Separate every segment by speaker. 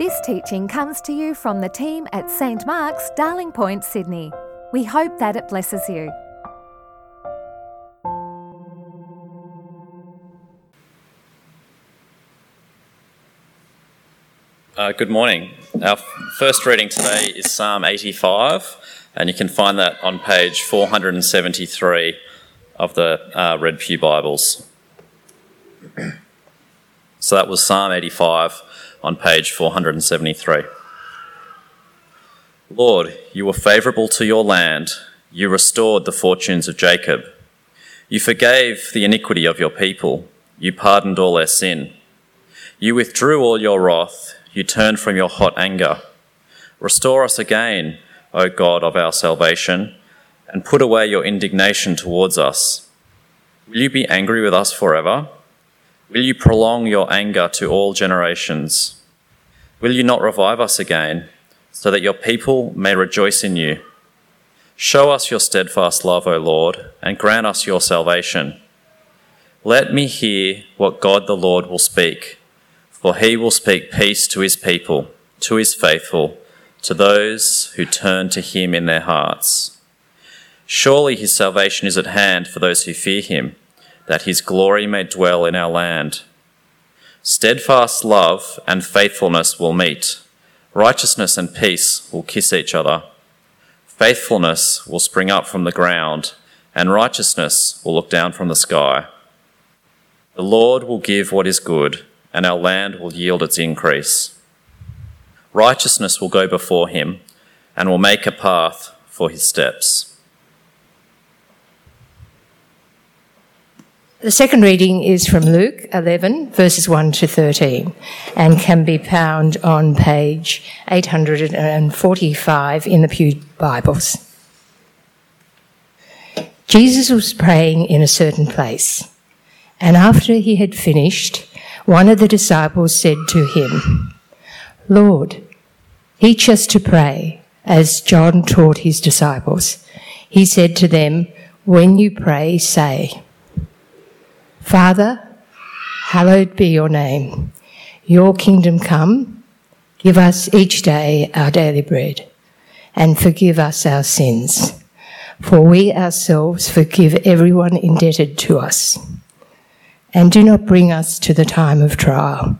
Speaker 1: This teaching comes to you from the team at St Mark's, Darling Point, Sydney. We hope that it blesses you.
Speaker 2: Uh, good morning. Our first reading today is Psalm 85, and you can find that on page 473 of the uh, Red Pew Bibles. So that was Psalm 85 on page 473. Lord, you were favourable to your land. You restored the fortunes of Jacob. You forgave the iniquity of your people. You pardoned all their sin. You withdrew all your wrath. You turned from your hot anger. Restore us again, O God of our salvation, and put away your indignation towards us. Will you be angry with us forever? Will you prolong your anger to all generations? Will you not revive us again, so that your people may rejoice in you? Show us your steadfast love, O Lord, and grant us your salvation. Let me hear what God the Lord will speak, for he will speak peace to his people, to his faithful, to those who turn to him in their hearts. Surely his salvation is at hand for those who fear him that his glory may dwell in our land. Steadfast love and faithfulness will meet. Righteousness and peace will kiss each other. Faithfulness will spring up from the ground, and righteousness will look down from the sky. The Lord will give what is good, and our land will yield its increase. Righteousness will go before him, and will make a path for his steps.
Speaker 3: The second reading is from Luke 11, verses 1 to 13, and can be found on page 845 in the Pew Bibles. Jesus was praying in a certain place, and after he had finished, one of the disciples said to him, Lord, teach us to pray, as John taught his disciples. He said to them, When you pray, say, Father, hallowed be your name. Your kingdom come. Give us each day our daily bread and forgive us our sins. For we ourselves forgive everyone indebted to us. And do not bring us to the time of trial.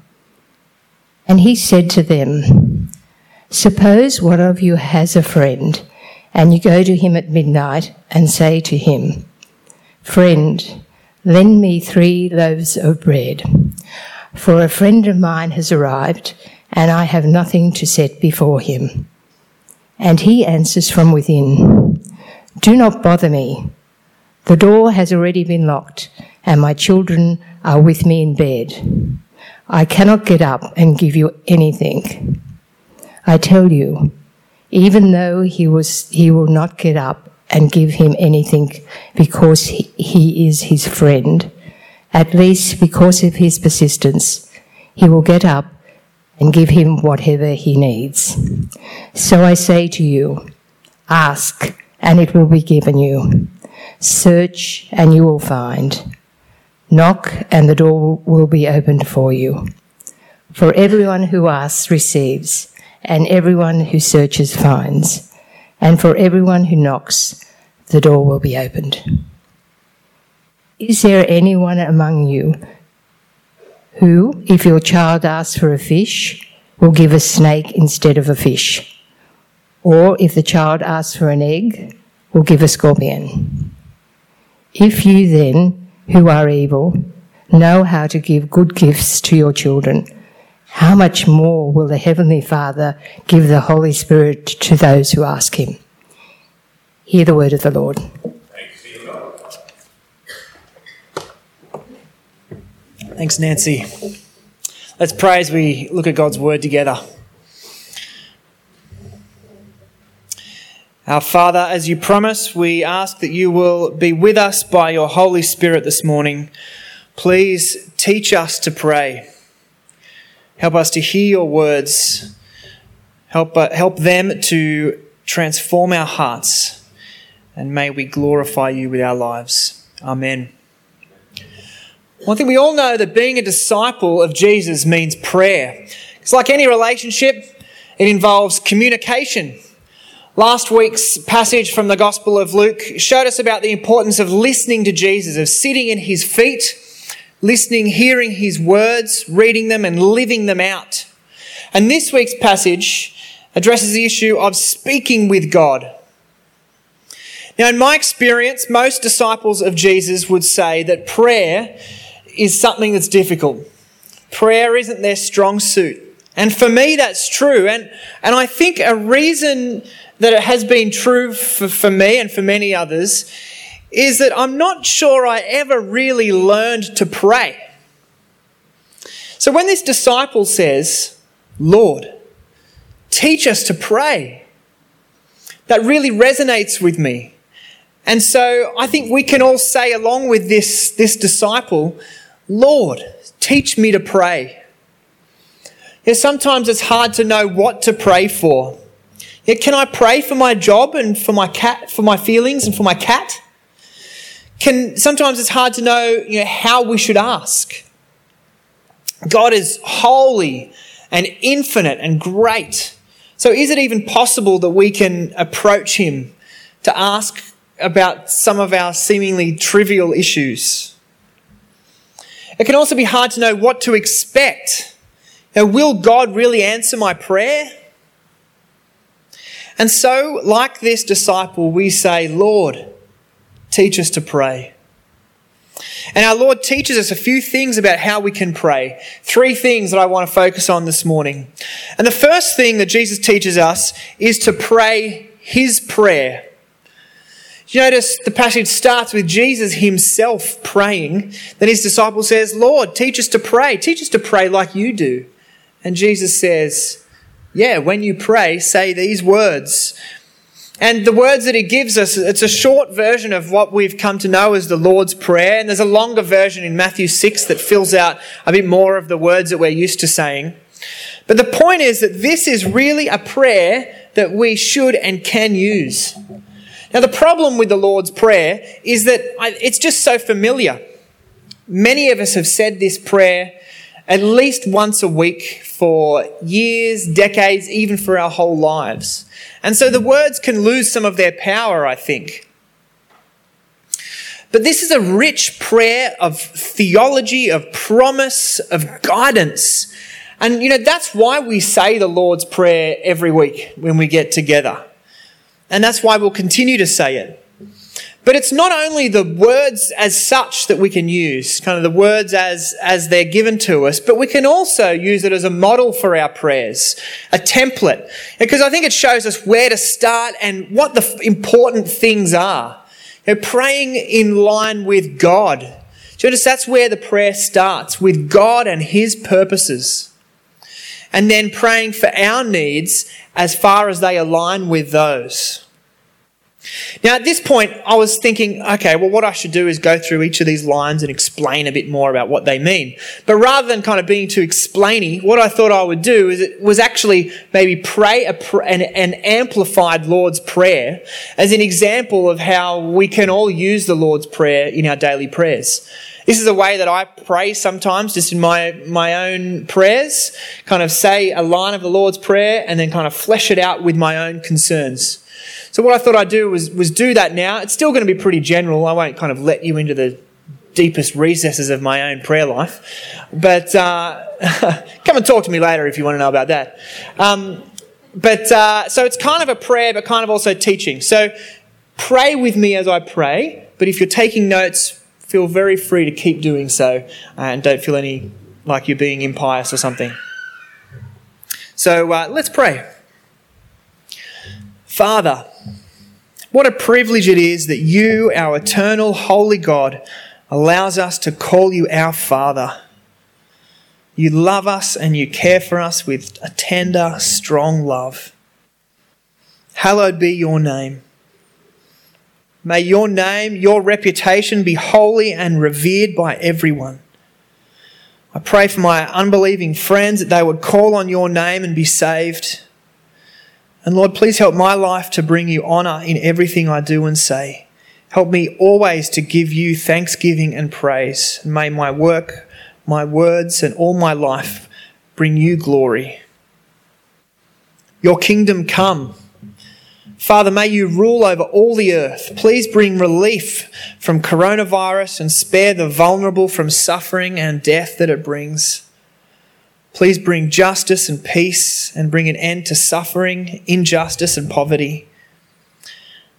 Speaker 3: And he said to them, Suppose one of you has a friend, and you go to him at midnight and say to him, Friend, Lend me three loaves of bread, for a friend of mine has arrived, and I have nothing to set before him. And he answers from within, Do not bother me. The door has already been locked, and my children are with me in bed. I cannot get up and give you anything. I tell you, even though he was, he will not get up and give him anything because he, is his friend, at least because of his persistence, he will get up and give him whatever he needs. So I say to you, ask and it will be given you. Search and you will find. Knock and the door will be opened for you. For everyone who asks receives, and everyone who searches finds and for everyone who knocks, the door will be opened. Is there anyone among you who, if your child asks for a fish, will give a snake instead of a fish? Or if the child asks for an egg, will give a scorpion? If you then, who are evil, know how to give good gifts to your children, how much more will the Heavenly Father give the Holy Spirit to those who ask Him? Hear the word of the Lord.
Speaker 4: Thanks, Nancy. Let's pray as we look at God's word together. Our Father, as you promise, we ask that you will be with us by your Holy Spirit this morning. Please teach us to pray. Help us to hear your words. Help, uh, help them to transform our hearts. And may we glorify you with our lives. Amen. I think we all know that being a disciple of Jesus means prayer. It's like any relationship, it involves communication. Last week's passage from the Gospel of Luke showed us about the importance of listening to Jesus, of sitting at his feet, listening, hearing his words, reading them, and living them out. And this week's passage addresses the issue of speaking with God. Now, in my experience, most disciples of Jesus would say that prayer is something that's difficult. Prayer isn't their strong suit. And for me, that's true. And, and I think a reason that it has been true for, for me and for many others is that I'm not sure I ever really learned to pray. So when this disciple says, Lord, teach us to pray, that really resonates with me. And so I think we can all say, along with this, this disciple, Lord, teach me to pray. Yeah, sometimes it's hard to know what to pray for. Yeah, can I pray for my job and for my cat, for my feelings and for my cat? Can sometimes it's hard to know, you know how we should ask. God is holy and infinite and great. So is it even possible that we can approach him to ask about some of our seemingly trivial issues. It can also be hard to know what to expect. Now, will God really answer my prayer? And so, like this disciple, we say, Lord, teach us to pray. And our Lord teaches us a few things about how we can pray. Three things that I want to focus on this morning. And the first thing that Jesus teaches us is to pray His prayer. You notice the passage starts with Jesus himself praying. Then his disciple says, Lord, teach us to pray. Teach us to pray like you do. And Jesus says, Yeah, when you pray, say these words. And the words that he gives us, it's a short version of what we've come to know as the Lord's Prayer. And there's a longer version in Matthew 6 that fills out a bit more of the words that we're used to saying. But the point is that this is really a prayer that we should and can use. Now, the problem with the Lord's Prayer is that it's just so familiar. Many of us have said this prayer at least once a week for years, decades, even for our whole lives. And so the words can lose some of their power, I think. But this is a rich prayer of theology, of promise, of guidance. And, you know, that's why we say the Lord's Prayer every week when we get together. And that's why we'll continue to say it. But it's not only the words as such that we can use, kind of the words as, as they're given to us, but we can also use it as a model for our prayers, a template. Because I think it shows us where to start and what the important things are. You know, praying in line with God. Do you notice that's where the prayer starts, with God and His purposes. And then praying for our needs as far as they align with those. Now, at this point, I was thinking, okay, well, what I should do is go through each of these lines and explain a bit more about what they mean. But rather than kind of being too explainy, what I thought I would do is it was actually maybe pray pr- an, an amplified Lord's Prayer as an example of how we can all use the Lord's Prayer in our daily prayers. This is a way that I pray sometimes, just in my, my own prayers, kind of say a line of the Lord's Prayer and then kind of flesh it out with my own concerns. So what I thought I'd do was, was do that now. It's still going to be pretty general. I won't kind of let you into the deepest recesses of my own prayer life. But uh, come and talk to me later if you want to know about that. Um, but uh, so it's kind of a prayer, but kind of also teaching. So pray with me as I pray. But if you're taking notes, feel very free to keep doing so, and don't feel any like you're being impious or something. So uh, let's pray. Father, what a privilege it is that you, our eternal, holy God, allows us to call you our Father. You love us and you care for us with a tender, strong love. Hallowed be your name. May your name, your reputation be holy and revered by everyone. I pray for my unbelieving friends that they would call on your name and be saved. And Lord, please help my life to bring you honour in everything I do and say. Help me always to give you thanksgiving and praise. May my work, my words, and all my life bring you glory. Your kingdom come. Father, may you rule over all the earth. Please bring relief from coronavirus and spare the vulnerable from suffering and death that it brings. Please bring justice and peace and bring an end to suffering, injustice, and poverty.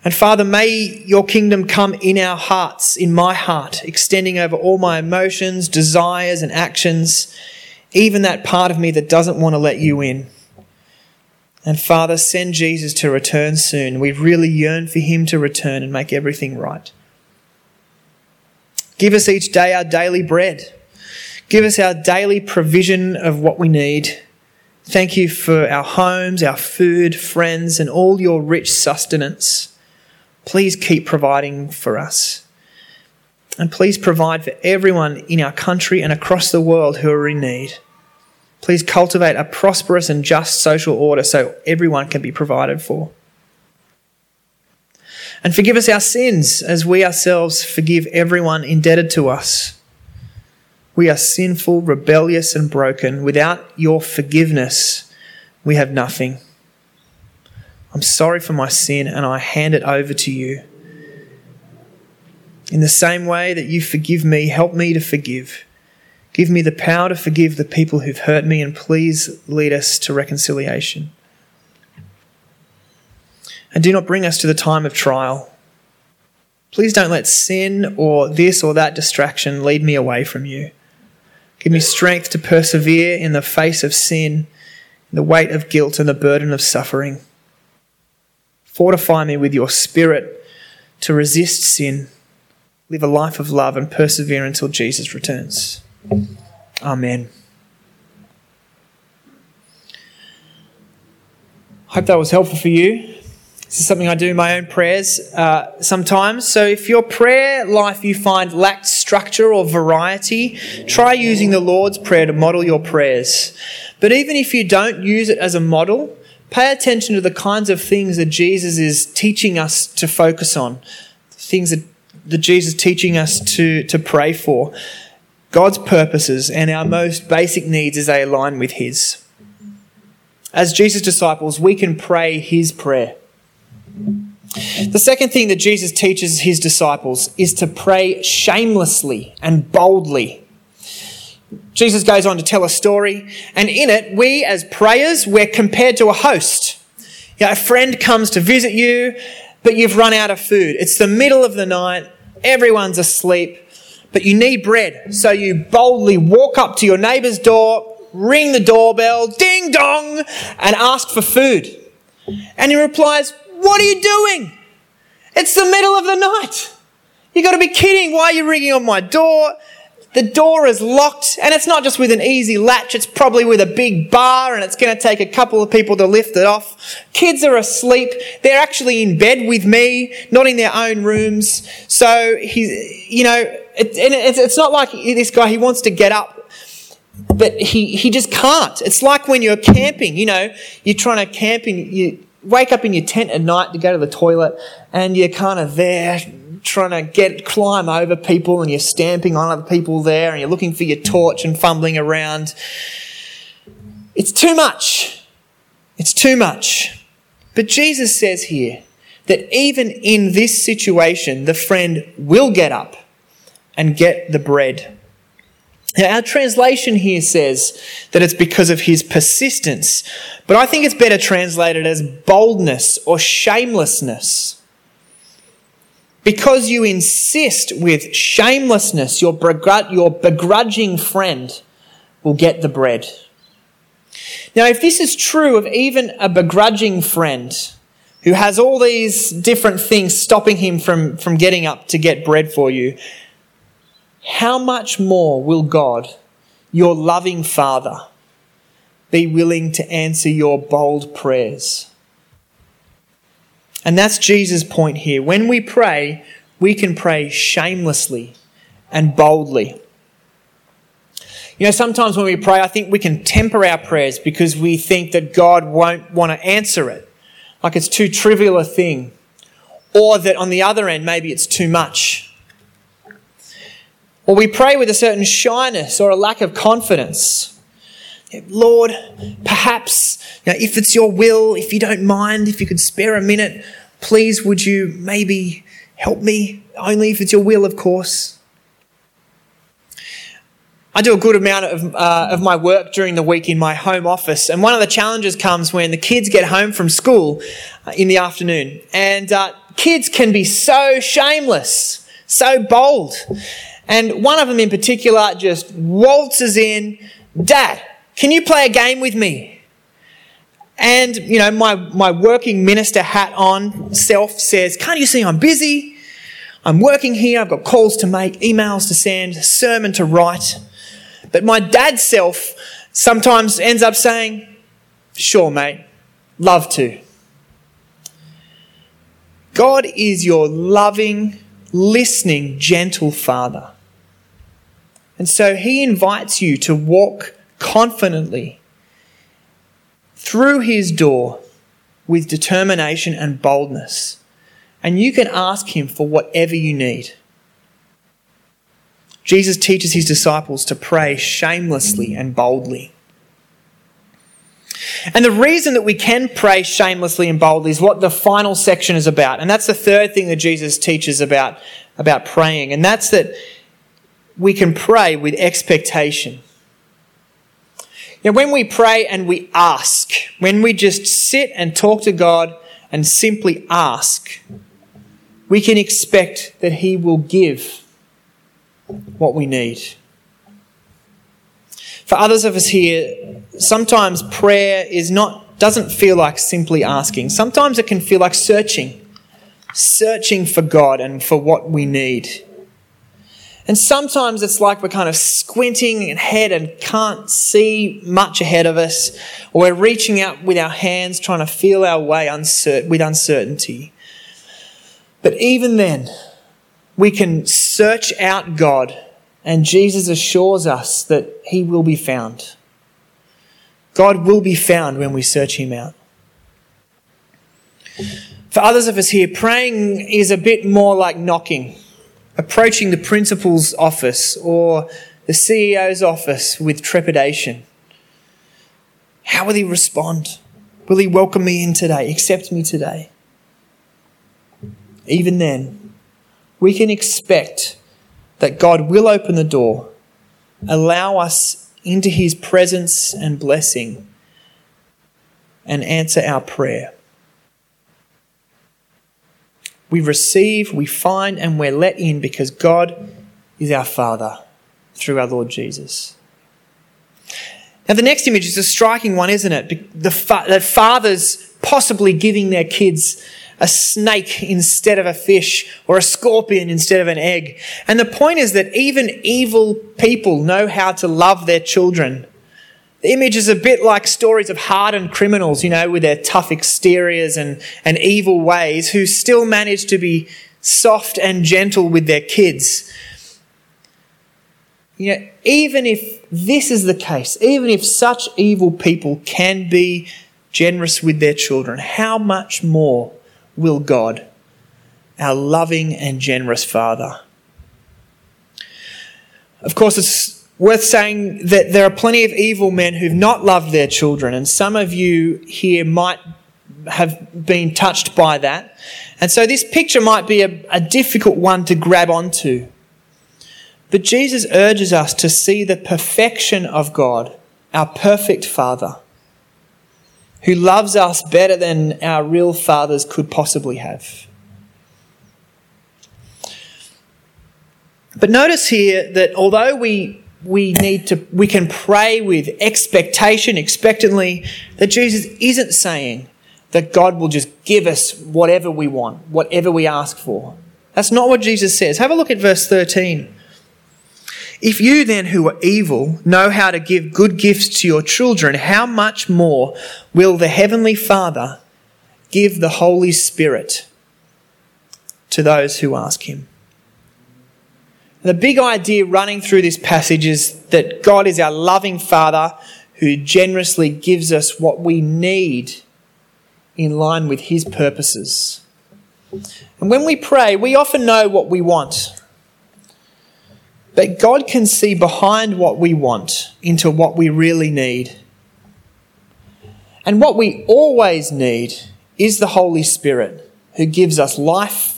Speaker 4: And Father, may your kingdom come in our hearts, in my heart, extending over all my emotions, desires, and actions, even that part of me that doesn't want to let you in. And Father, send Jesus to return soon. We really yearn for him to return and make everything right. Give us each day our daily bread. Give us our daily provision of what we need. Thank you for our homes, our food, friends, and all your rich sustenance. Please keep providing for us. And please provide for everyone in our country and across the world who are in need. Please cultivate a prosperous and just social order so everyone can be provided for. And forgive us our sins as we ourselves forgive everyone indebted to us. We are sinful, rebellious, and broken. Without your forgiveness, we have nothing. I'm sorry for my sin and I hand it over to you. In the same way that you forgive me, help me to forgive. Give me the power to forgive the people who've hurt me and please lead us to reconciliation. And do not bring us to the time of trial. Please don't let sin or this or that distraction lead me away from you. Give me strength to persevere in the face of sin, the weight of guilt, and the burden of suffering. Fortify me with your spirit to resist sin, live a life of love, and persevere until Jesus returns. Amen. Hope that was helpful for you. This is something I do in my own prayers uh, sometimes. So, if your prayer life you find lacked structure or variety, try using the Lord's Prayer to model your prayers. But even if you don't use it as a model, pay attention to the kinds of things that Jesus is teaching us to focus on, things that, that Jesus is teaching us to, to pray for. God's purposes and our most basic needs as they align with His. As Jesus' disciples, we can pray His prayer. The second thing that Jesus teaches His disciples is to pray shamelessly and boldly. Jesus goes on to tell a story, and in it, we as prayers, we're compared to a host. You know, a friend comes to visit you, but you've run out of food. It's the middle of the night, everyone's asleep, but you need bread. So you boldly walk up to your neighbor's door, ring the doorbell, ding dong, and ask for food. And he replies, What are you doing? It's the middle of the night. You got to be kidding. Why are you ringing on my door? The door is locked, and it's not just with an easy latch, it's probably with a big bar, and it's going to take a couple of people to lift it off. Kids are asleep. They're actually in bed with me, not in their own rooms. So he's, you know, it, and it's, it's not like this guy, he wants to get up, but he, he just can't. It's like when you're camping, you know, you're trying to camp and you wake up in your tent at night to go to the toilet, and you're kind of there trying to get climb over people and you're stamping on other people there and you're looking for your torch and fumbling around. It's too much. It's too much. But Jesus says here that even in this situation, the friend will get up and get the bread. Now, our translation here says that it's because of his persistence, but I think it's better translated as boldness or shamelessness. Because you insist with shamelessness, your, your begrudging friend will get the bread. Now, if this is true of even a begrudging friend who has all these different things stopping him from, from getting up to get bread for you, how much more will God, your loving Father, be willing to answer your bold prayers? And that's Jesus' point here. When we pray, we can pray shamelessly and boldly. You know, sometimes when we pray, I think we can temper our prayers because we think that God won't want to answer it. Like it's too trivial a thing. Or that on the other end, maybe it's too much. Or we pray with a certain shyness or a lack of confidence. Lord, perhaps you know, if it's your will, if you don't mind, if you could spare a minute, please would you maybe help me? Only if it's your will, of course. I do a good amount of, uh, of my work during the week in my home office, and one of the challenges comes when the kids get home from school uh, in the afternoon. And uh, kids can be so shameless, so bold. And one of them in particular just waltzes in, Dad, can you play a game with me? And, you know, my, my working minister hat on self says, Can't you see I'm busy? I'm working here, I've got calls to make, emails to send, sermon to write. But my dad self sometimes ends up saying, Sure, mate, love to. God is your loving, listening, gentle Father. And so he invites you to walk confidently through his door with determination and boldness. And you can ask him for whatever you need. Jesus teaches his disciples to pray shamelessly and boldly. And the reason that we can pray shamelessly and boldly is what the final section is about. And that's the third thing that Jesus teaches about, about praying. And that's that we can pray with expectation. Now, when we pray and we ask, when we just sit and talk to God and simply ask, we can expect that He will give what we need. For others of us here, sometimes prayer is not doesn't feel like simply asking. Sometimes it can feel like searching, searching for God and for what we need. And sometimes it's like we're kind of squinting ahead and can't see much ahead of us, or we're reaching out with our hands trying to feel our way with uncertainty. But even then, we can search out God, and Jesus assures us that He will be found. God will be found when we search Him out. For others of us here, praying is a bit more like knocking, approaching the principal's office or the CEO's office with trepidation. How will he respond? Will he welcome me in today, accept me today? Even then, we can expect that God will open the door, allow us into his presence and blessing, and answer our prayer. We receive, we find, and we're let in because God is our Father through our Lord Jesus. Now, the next image is a striking one, isn't it? The, fa- the fathers possibly giving their kids a snake instead of a fish or a scorpion instead of an egg. And the point is that even evil people know how to love their children. The image is a bit like stories of hardened criminals, you know, with their tough exteriors and, and evil ways, who still manage to be soft and gentle with their kids. You know, even if this is the case, even if such evil people can be generous with their children, how much more will God, our loving and generous Father. Of course, it's worth saying that there are plenty of evil men who've not loved their children, and some of you here might have been touched by that. And so this picture might be a, a difficult one to grab onto. But Jesus urges us to see the perfection of God, our perfect Father who loves us better than our real fathers could possibly have. But notice here that although we, we need to, we can pray with expectation, expectantly, that Jesus isn't saying that God will just give us whatever we want, whatever we ask for. That's not what Jesus says. Have a look at verse 13. If you then, who are evil, know how to give good gifts to your children, how much more will the Heavenly Father give the Holy Spirit to those who ask Him? The big idea running through this passage is that God is our loving Father who generously gives us what we need in line with His purposes. And when we pray, we often know what we want. But God can see behind what we want into what we really need. And what we always need is the Holy Spirit who gives us life,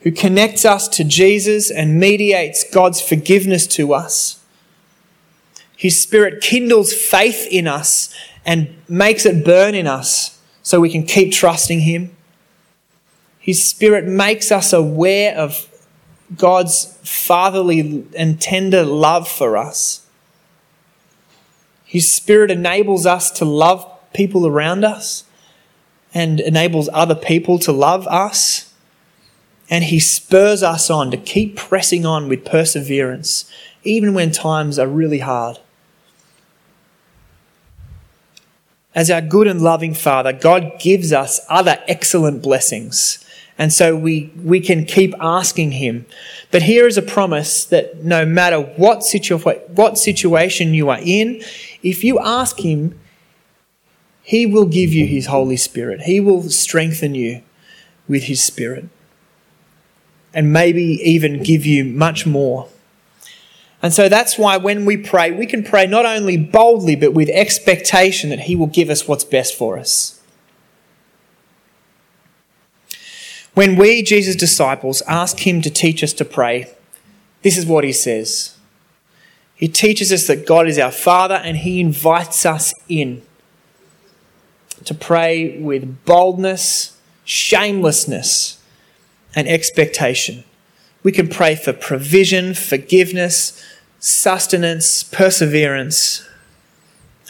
Speaker 4: who connects us to Jesus and mediates God's forgiveness to us. His Spirit kindles faith in us and makes it burn in us so we can keep trusting Him. His Spirit makes us aware of God's fatherly and tender love for us. His Spirit enables us to love people around us and enables other people to love us. And He spurs us on to keep pressing on with perseverance, even when times are really hard. As our good and loving Father, God gives us other excellent blessings. And so we, we can keep asking Him. But here is a promise that no matter what, situa- what situation you are in, if you ask Him, He will give you His Holy Spirit. He will strengthen you with His Spirit. And maybe even give you much more. And so that's why when we pray, we can pray not only boldly, but with expectation that He will give us what's best for us. When we, Jesus' disciples, ask Him to teach us to pray, this is what He says. He teaches us that God is our Father and He invites us in to pray with boldness, shamelessness, and expectation. We can pray for provision, forgiveness, sustenance, perseverance.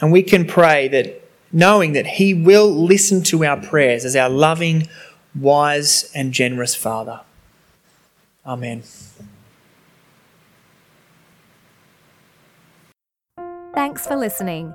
Speaker 4: And we can pray that knowing that He will listen to our prayers as our loving, wise, and generous Father. Amen.
Speaker 1: Thanks for listening.